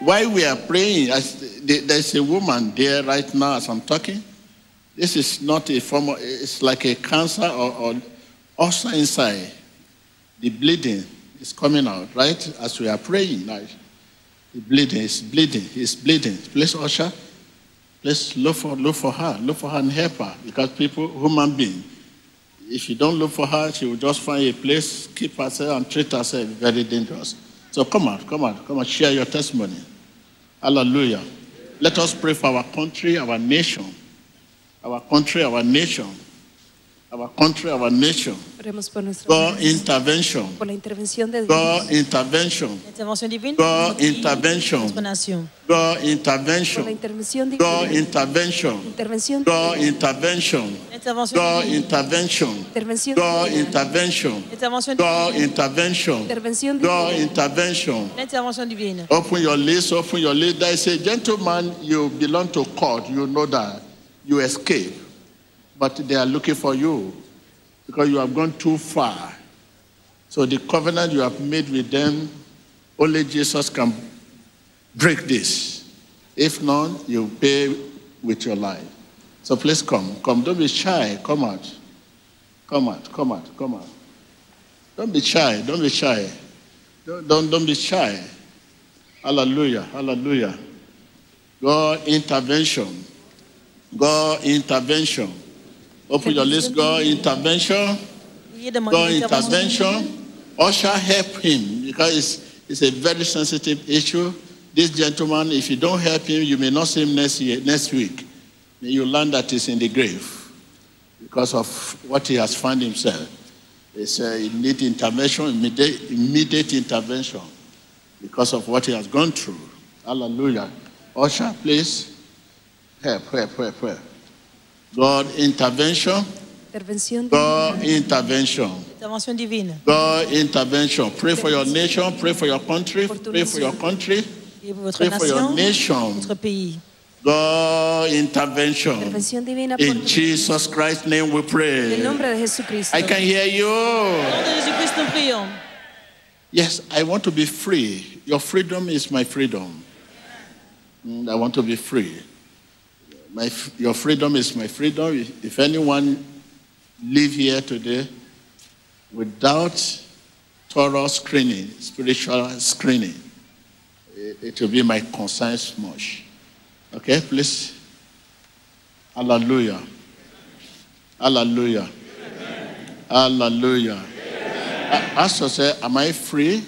While we are praying, there's a woman there right now as I'm talking. This is not a form of, it's like a cancer or, or ulcer inside. The bleeding is coming out, right? As we are praying, like, the bleeding is bleeding, it's bleeding. Please, usher, please look for, look for her, look for her and help her because people, human being, if you don't look for her, she will just find a place, keep herself, and treat herself very dangerous. So come on, come on, come on, share your testimony. Hallelujah. Let us pray for our country, our nation. Our country, our nation. Our country, our nation. Oremos por nuestro God intervention. por la intervención de Dios. God intervention. Intervention divine. God notre pays, intervention. God Por la intervention. intervención God intervention. Intervención God divina. intervention. Intervention God intervention. Intervención God intervention. Intervention God intervention. Intervención God intervention. Intervention divine. Open your list, open your list. There is a gentleman, you belong to court, you know that. You escape. But they are looking for you because you have gone too far. So the covenant you have made with them, only Jesus can break this. If not, you pay with your life. So please come. Come. Don't be shy. Come out. Come out. Come out. Come out. Don't be shy. Don't be shy. Don't, don't, don't be shy. Hallelujah. Hallelujah. God intervention. God intervention. Open your list. God intervention. God intervention. Usher help him because it's, it's a very sensitive issue. This gentleman, if you don't help him, you may not see him next year, next week. You learn that he's in the grave because of what he has found himself. It's uh, he need intervention, immediate, immediate intervention because of what he has gone through. Hallelujah. Usher, please. Help, help, help, help. God intervention. Intervención. God intervention. Intervention divine. God intervention. Pray for your nation. Pray for your country. Pray for your country. Priez pour votre Pray for your nation, nation. votre. God intervention. Intervención divina In Jesus Christ's name we en el pray. nombre de Jesucristo. I can hear you. Au nom de Jésus-Christ, nous prions. Yes, I want to be free. Your freedom is my freedom. Mm, I want to be free. My, your freedom is my freedom. If anyone live here today without thorough screening, spiritual screening, it, it will be my conscience much. Okay, please. Hallelujah. Hallelujah. Hallelujah. Ask yourself, am I free?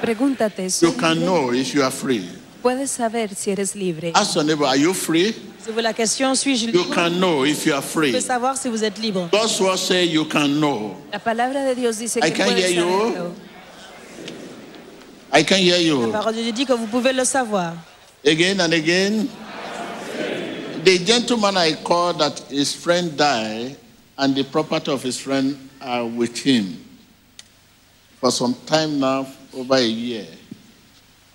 Pregúntate, ¿soy You can know if you are free. Puedes saber si eres libre. Ask your neighbor, are you free? Posez-vous la question, suis-je You can know if you are Vous free. pouvez savoir si vous êtes libre. God's word say you can know. La palabra de Dios dice I que can puedes hear you. saberlo. I can hear La you parole de Dieu dit que vous pouvez le savoir. again and again. The gentleman I called that his friend died and the property of his friend are with him for some time now, over a year.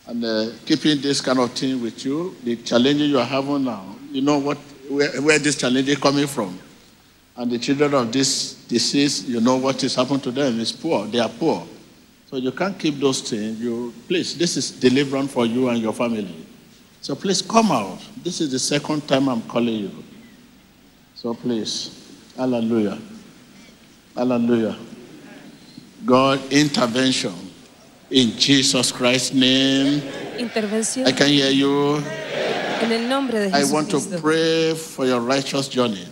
And uh, keeping this kind of thing with you, the challenges you are having now, you know what, where, where this challenge is coming from. And the children of this disease, you know what is happened to them is poor. They are poor. So you can't keep those things. You please, this is deliverance for you and your family. So please come out. This is the second time I'm calling you. So please, hallelujah. Hallelujah. God intervention in Jesus Christ's name. Intervention. I can hear you. En el nombre de I want to Jesucristo. pray for your righteous journey.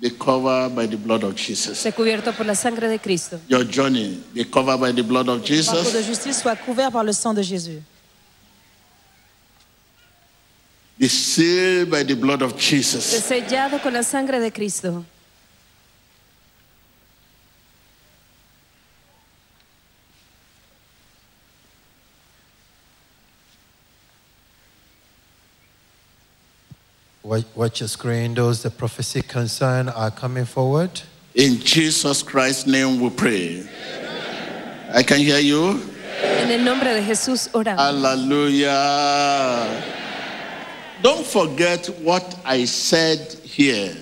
Be covered by the blood of Jesus. Sé cubierto por la sangre de Cristo. Your journey be covered by the blood of Le parcours de Jesus. justice soit couvert par le sang de Jésus. Be sealed by the blood of Jesus. sellado con la sangre de Cristo. Watch, watch your screen. Those the prophecy concern are coming forward. In Jesus Christ's name we pray. I can hear you. En el nombre de Jesús oramos. Hallelujah. Don't forget what I said here.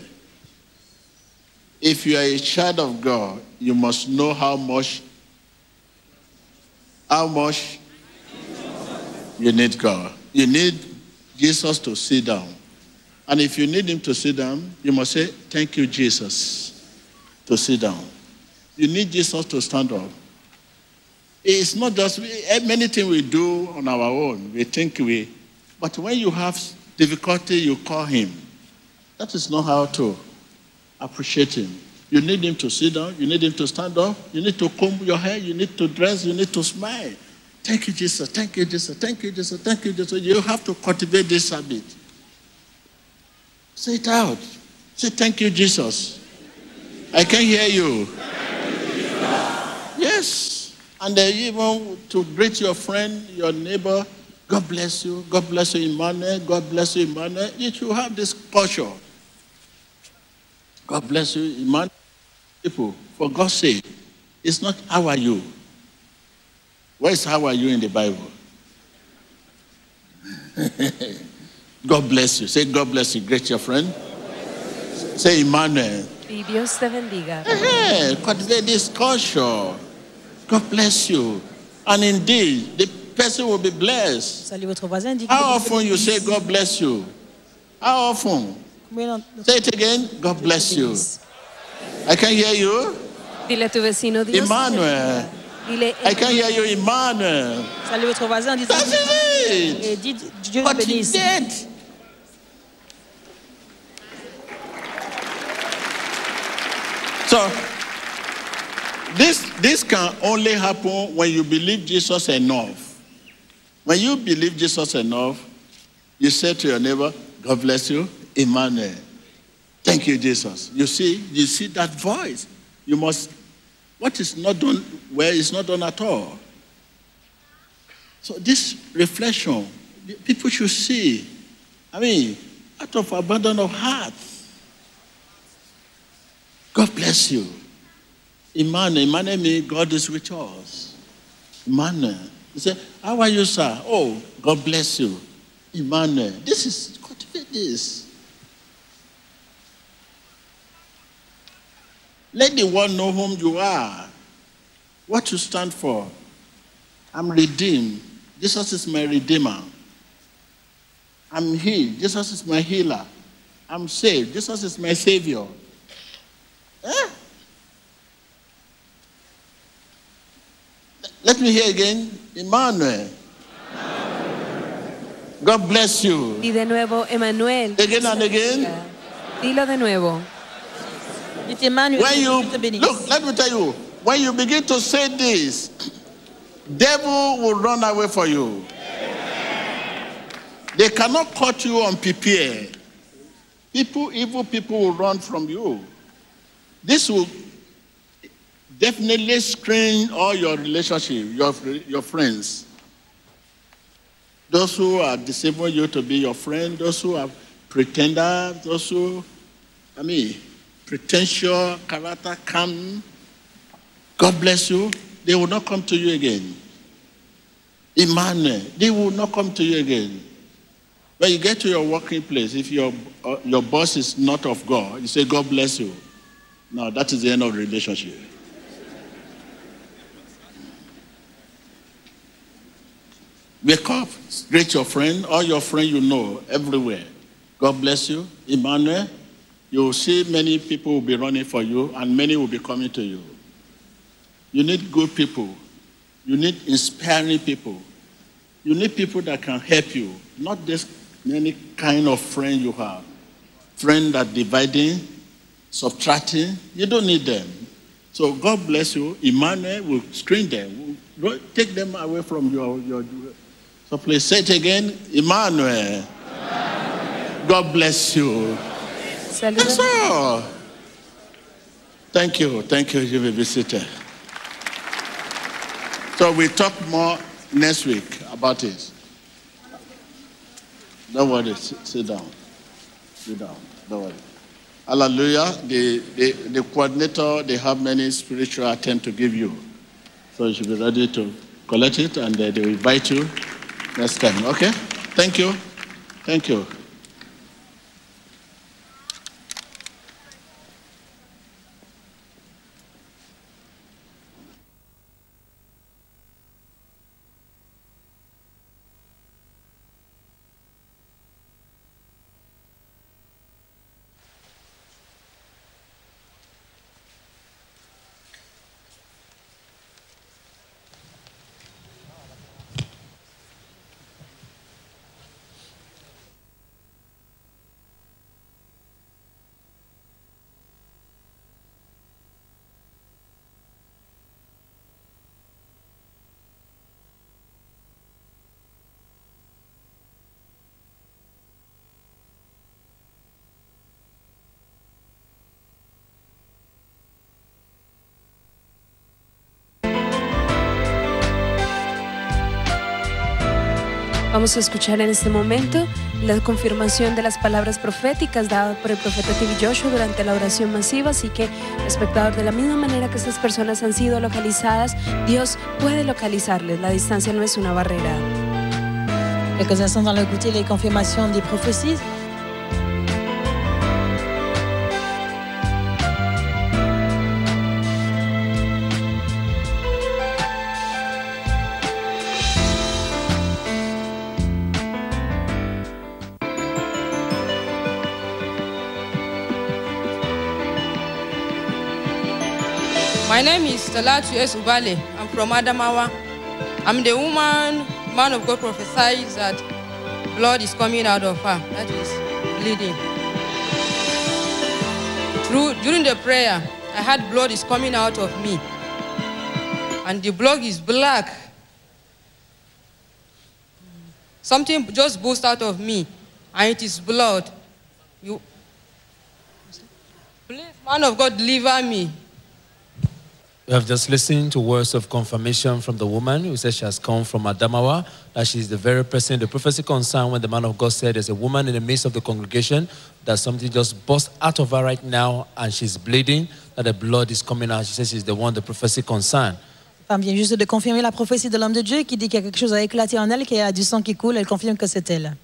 If you are a child of God, you must know how much how much you need God. You need Jesus to sit down. And if you need him to sit down, you must say, Thank you, Jesus, to sit down. You need Jesus to stand up. It's not just eh, many things we do on our own. We think we, but when you have difficulty, you call him. That is not how to appreciate him. You need him to sit down. You need him to stand up. You need to comb your hair. You need to dress. You need to smile. Thank you, Jesus. Thank you, Jesus. Thank you, Jesus. Thank you, Jesus. You have to cultivate this habit. Say it out. Say, Thank you, Jesus. I can hear you. Yes. And then even to greet your friend, your neighbor, God bless you. God bless you, Emmanuel. God bless you, Emmanuel. You should have this culture. God bless you, Emmanuel. People, for God's sake, it's not how are you. Where is how are you in the Bible? God bless you. Say, God bless you. Greet your friend. Say, Emmanuel. Y Dios te bendiga. Hey, this culture. God bless you. And indeed, the person will be blessed. Salut votre voisin. Dis How often you say, God bless you? How often? Say it again. God bless you. I can hear you. Dile a tu vecino Dios. Emmanuel. Dile, I can hear you, Emmanuel. Salut votre voisin That's it. Et dis Dieu te bénisse. Cultivate. So, this, this can only happen when you believe Jesus enough. When you believe Jesus enough, you say to your neighbor, God bless you, Emmanuel. Thank you, Jesus. You see, you see that voice. You must, what is not done where is not done at all. So this reflection, people should see. I mean, out of abandon of heart. God bless you. Emmanuel, Emmanuel means God is with us. Emmanuel. You say, How are you, sir? Oh, God bless you. Emmanuel. This is, cultivate this. Let the world know whom you are, what you stand for. I'm redeemed. Jesus is my redeemer. I'm healed. Jesus is my healer. I'm saved. Jesus is my savior. Eh? Let me hear again. Emmanuel. God bless you. Di de nuevo, Emanuel. Again and again. Dilo de nuevo. Dites Emmanuel. When you Dieu te look, let me tell you, when you begin to say this, devil will run away for you. They cannot cut you on prepare. People, evil people will run from you. This will definitely screen all your relationship, your, your friends. Those who are deceiving you to be your friend, those who are pretenders, those who, I mean, pretentious character come. God bless you. They will not come to you again. Emmanuel, they will not come to you again. When you get to your working place, if your, uh, your boss is not of God, you say, God bless you. Now, that is the end of the relationship. Wake up, greet your friend, all your friends you know, everywhere. God bless you. Emmanuel, you will see many people will be running for you and many will be coming to you. You need good people. You need inspiring people. You need people that can help you, not this many kind of friend you have. Friend that dividing, subtracting, you don't need them. So God bless you. Emmanuel will screen them. Will take them away from your, your so please say it again. Emmanuel. God bless you. That's all. Thank you. Thank you. You seated. So we talk more next week about it. Don't worry. Sit, sit down. Sit down. Don't worry. Hallelujah. The, the, the coordinator, they have many spiritual items to give you. So you should be ready to collect it and uh, they will invite you next time. Okay? Thank you. Thank you. Vamos a escuchar en este momento la confirmación de las palabras proféticas dadas por el profeta TV Joshua durante la oración masiva. Así que, espectador, de la misma manera que estas personas han sido localizadas, Dios puede localizarles. La distancia no es una barrera. Quelques instants dans l'écouter les confirmations des prophéties. My name is Talatu S. Ubale. I'm from Adamawa. I'm the woman, man of God prophesies that blood is coming out of her. That is bleeding. Through, during the prayer, I had blood is coming out of me. And the blood is black. Something just burst out of me, and it is blood. You, please, man of God, deliver me. We have just listened to words of confirmation from the woman who says she has come from Adamawa, that she is the very person, the prophecy concerned when the man of God said there's a woman in the midst of the congregation, that something just burst out of her right now and she's bleeding, that the blood is coming out. She says she's the one the prophecy concerned. Femme vient juste de confirmer la prophétie de l'homme de Dieu qui dit qu'il y a quelque chose à éclater en elle, qu'il y a du sang qui coule. Elle confirme que c'est elle.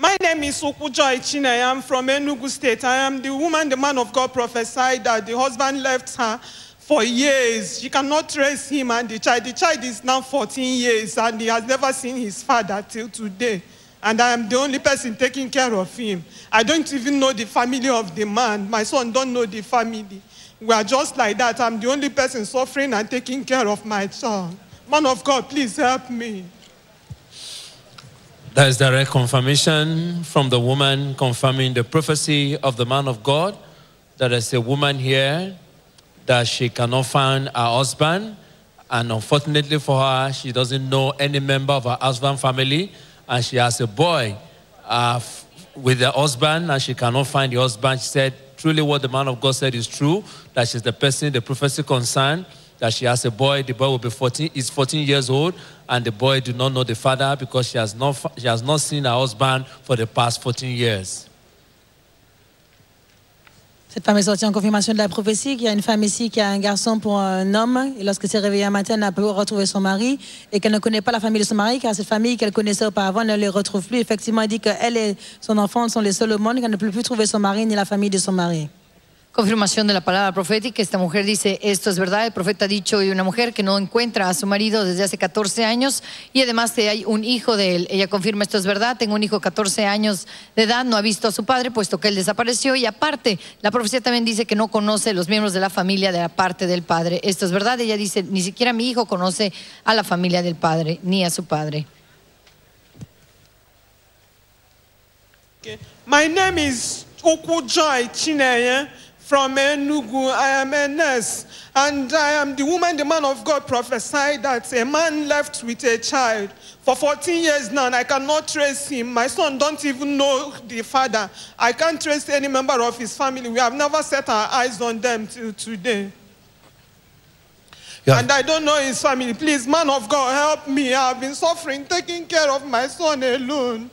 My name is Chine. I am from Enugu State. I am the woman the man of God prophesied that the husband left her for years. She cannot trace him and the child. The child is now 14 years and he has never seen his father till today. And I am the only person taking care of him. I don't even know the family of the man. My son don't know the family. We are just like that. I'm the only person suffering and taking care of my son. Man of God, please help me. That is direct confirmation from the woman confirming the prophecy of the man of God. That is a woman here that she cannot find her husband. And unfortunately for her, she doesn't know any member of her husband family. And she has a boy uh, with the husband, and she cannot find the husband. She said, truly what the man of God said is true, that she's the person, the prophecy concerned, that she has a boy. The boy will be 14, is 14 years old, and the boy do not know the father because she has not, she has not seen her husband for the past 14 years. Cette femme est sortie en confirmation de la prophétie qu'il y a une femme ici qui a un garçon pour un homme. Et lorsqu'elle s'est réveillée un matin, elle n'a pas retrouvé son mari et qu'elle ne connaît pas la famille de son mari car cette famille qu'elle connaissait auparavant ne les retrouve plus. Effectivement, elle dit qu'elle et son enfant sont les seuls au monde qu'elle ne peut plus trouver son mari ni la famille de son mari. Confirmación de la palabra profética. Esta mujer dice, esto es verdad. El profeta ha dicho de una mujer que no encuentra a su marido desde hace 14 años y además hay un hijo de él. Ella confirma, esto es verdad. Tengo un hijo de 14 años de edad, no ha visto a su padre puesto que él desapareció y aparte, la profecía también dice que no conoce los miembros de la familia de la parte del padre. Esto es verdad. Ella dice, ni siquiera mi hijo conoce a la familia del padre ni a su padre. My name is Ukujoy Chineye from Enugu. I am a nurse, and I am the woman the man of God prophesied that a man left with a child for 14 years now, and I cannot trace him. My son don't even know the father. I can't trace any member of his family. We have never set our eyes on them till today. And I don't know his family. Please, man of God, help me. I've been suffering, taking care of my son alone.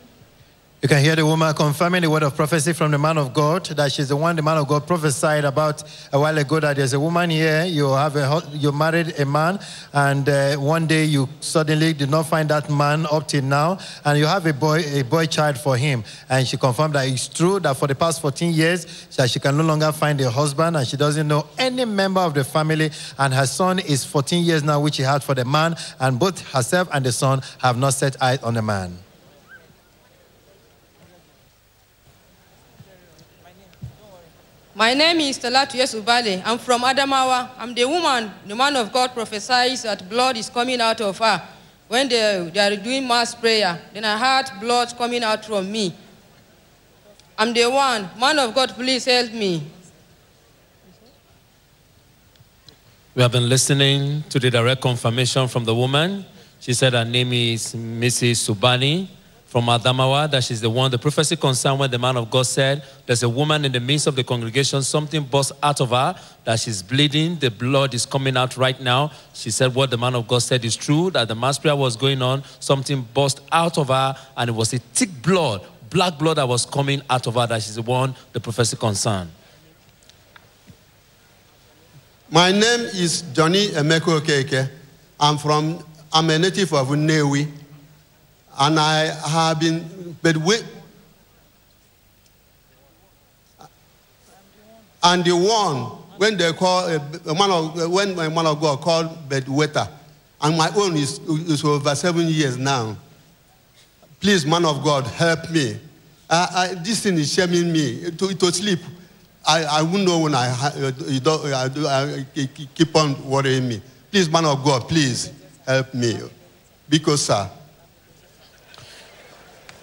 You can hear the woman confirming the word of prophecy from the man of God that she's the one the man of God prophesied about a while ago that there's a woman here, you have a you married a man, and uh, one day you suddenly did not find that man up till now, and you have a boy a boy child for him, and she confirmed that it's true that for the past 14 years that she can no longer find a husband and she doesn't know any member of the family, and her son is 14 years now, which she had for the man, and both herself and the son have not set eyes on the man. My name is Talatu Yesubale. I'm from Adamawa. I'm the woman, the man of God prophesies that blood is coming out of her when they, they are doing mass prayer. Then I heard blood coming out from me. I'm the one. Man of God, please help me. We have been listening to the direct confirmation from the woman. She said her name is Mrs. Subani from Adamawa, that she's the one. The prophecy concerned when the man of God said, There's a woman in the midst of the congregation, something burst out of her, that she's bleeding, the blood is coming out right now. She said, What the man of God said is true, that the mass prayer was going on, something burst out of her, and it was a thick blood, black blood that was coming out of her, that she's the one the prophecy concerned. My name is Johnny Emeka Okeke. I'm from, I'm a native of Nnewi. And I have been, but we, and the one, when they call, a, man of, when a man of God called bedwetter, and my own is, is over seven years now. Please, man of God, help me. I, I, this thing is shaming me to, to sleep. I, I won't know when I, uh, don't, I, do- I keep on worrying me. Please, man of God, please help me. Because, sir,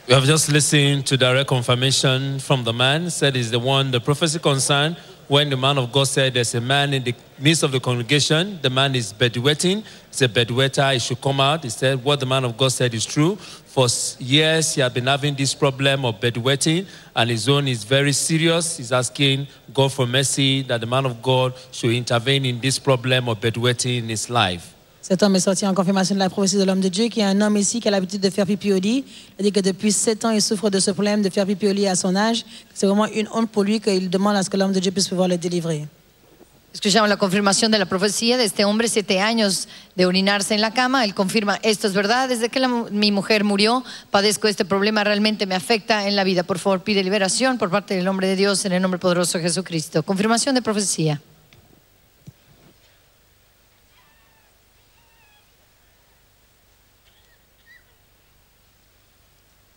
We have just listened to direct confirmation from the man, said he's the one, the prophecy concerned. When the man of God said there's a man in the midst of the congregation, the man is bedwetting. It's a bedwetter, he should come out. He said what the man of God said is true. For years, he had been having this problem of bedwetting, and his own is very serious. He's asking God for mercy that the man of God should intervene in this problem of bedwetting in his life. Cet homme est sorti en confirmation de la prophétie de l'homme de Dieu, qui est un homme ici qui a l'habitude de faire pipi au lit. Il dit que depuis sept ans, il souffre de ce problème de faire pipi au lit à son âge. C'est vraiment une honte pour lui qu'il demande à ce que l'homme de Dieu puisse pouvoir le délivrer. Escuchamos la confirmación de la profecía de este hombre, siete años de orinarse en la cama. Él confirma, esto es verdad, desde que la mi mujer murió, padezco este problema, realmente me afecta en la vida. Por favor, pide liberación por parte del hombre de Dios en el nombre poderoso de Jesucristo. Confirmación de profecía.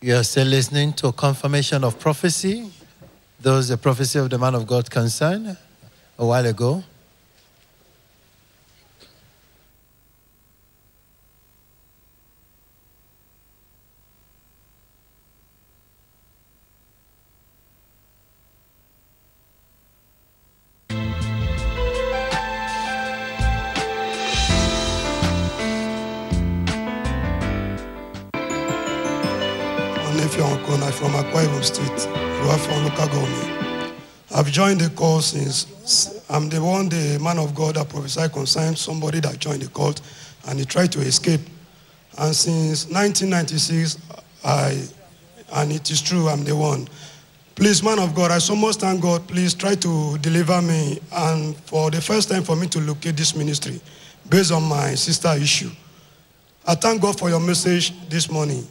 You are still listening to confirmation of prophecy. There was a prophecy of the man of God concerned a while ago. State, Ruafon. I've joined the call since I'm the one, the man of God that prophesied concerning somebody that joined the cult and he tried to escape. And since 1996, I, and it is true, I'm the one. Please, man of God, I so much thank God. Please try to deliver me. And for the first time for me to locate this ministry based on my sister issue. I thank God for your message this morning.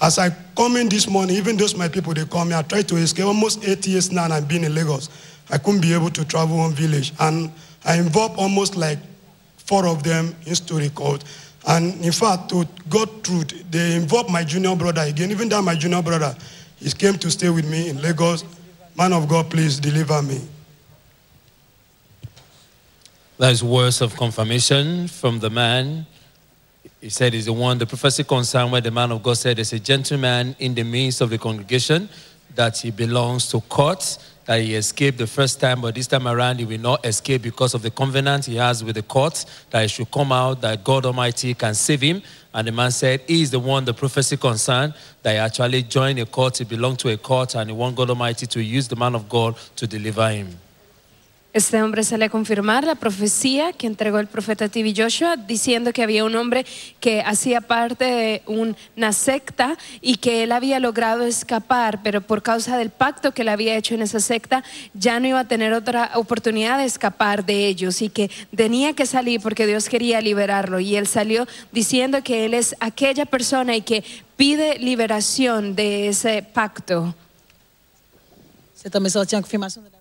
As I come in this morning, even those my people, they call me, I try to escape. Almost eight years now, and I've been in Lagos. I couldn't be able to travel one village. And I involved almost like four of them in story court. And in fact, to God truth, they involved my junior brother again. Even that my junior brother, he came to stay with me in Lagos. Man of God, please deliver me. That is words of confirmation from the man. He said he's the one, the prophecy concerned where the man of God said there's a gentleman in the midst of the congregation that he belongs to court, that he escaped the first time, but this time around he will not escape because of the covenant he has with the court, that he should come out, that God Almighty can save him. And the man said he is the one, the prophecy concerned, that he actually joined a court, he belonged to a court, and he want God Almighty to use the man of God to deliver him. Este hombre sale a confirmar la profecía que entregó el profeta TV Joshua diciendo que había un hombre que hacía parte de una secta y que él había logrado escapar, pero por causa del pacto que él había hecho en esa secta ya no iba a tener otra oportunidad de escapar de ellos y que tenía que salir porque Dios quería liberarlo. Y él salió diciendo que él es aquella persona y que pide liberación de ese pacto. Homme est sorti en confirmation de la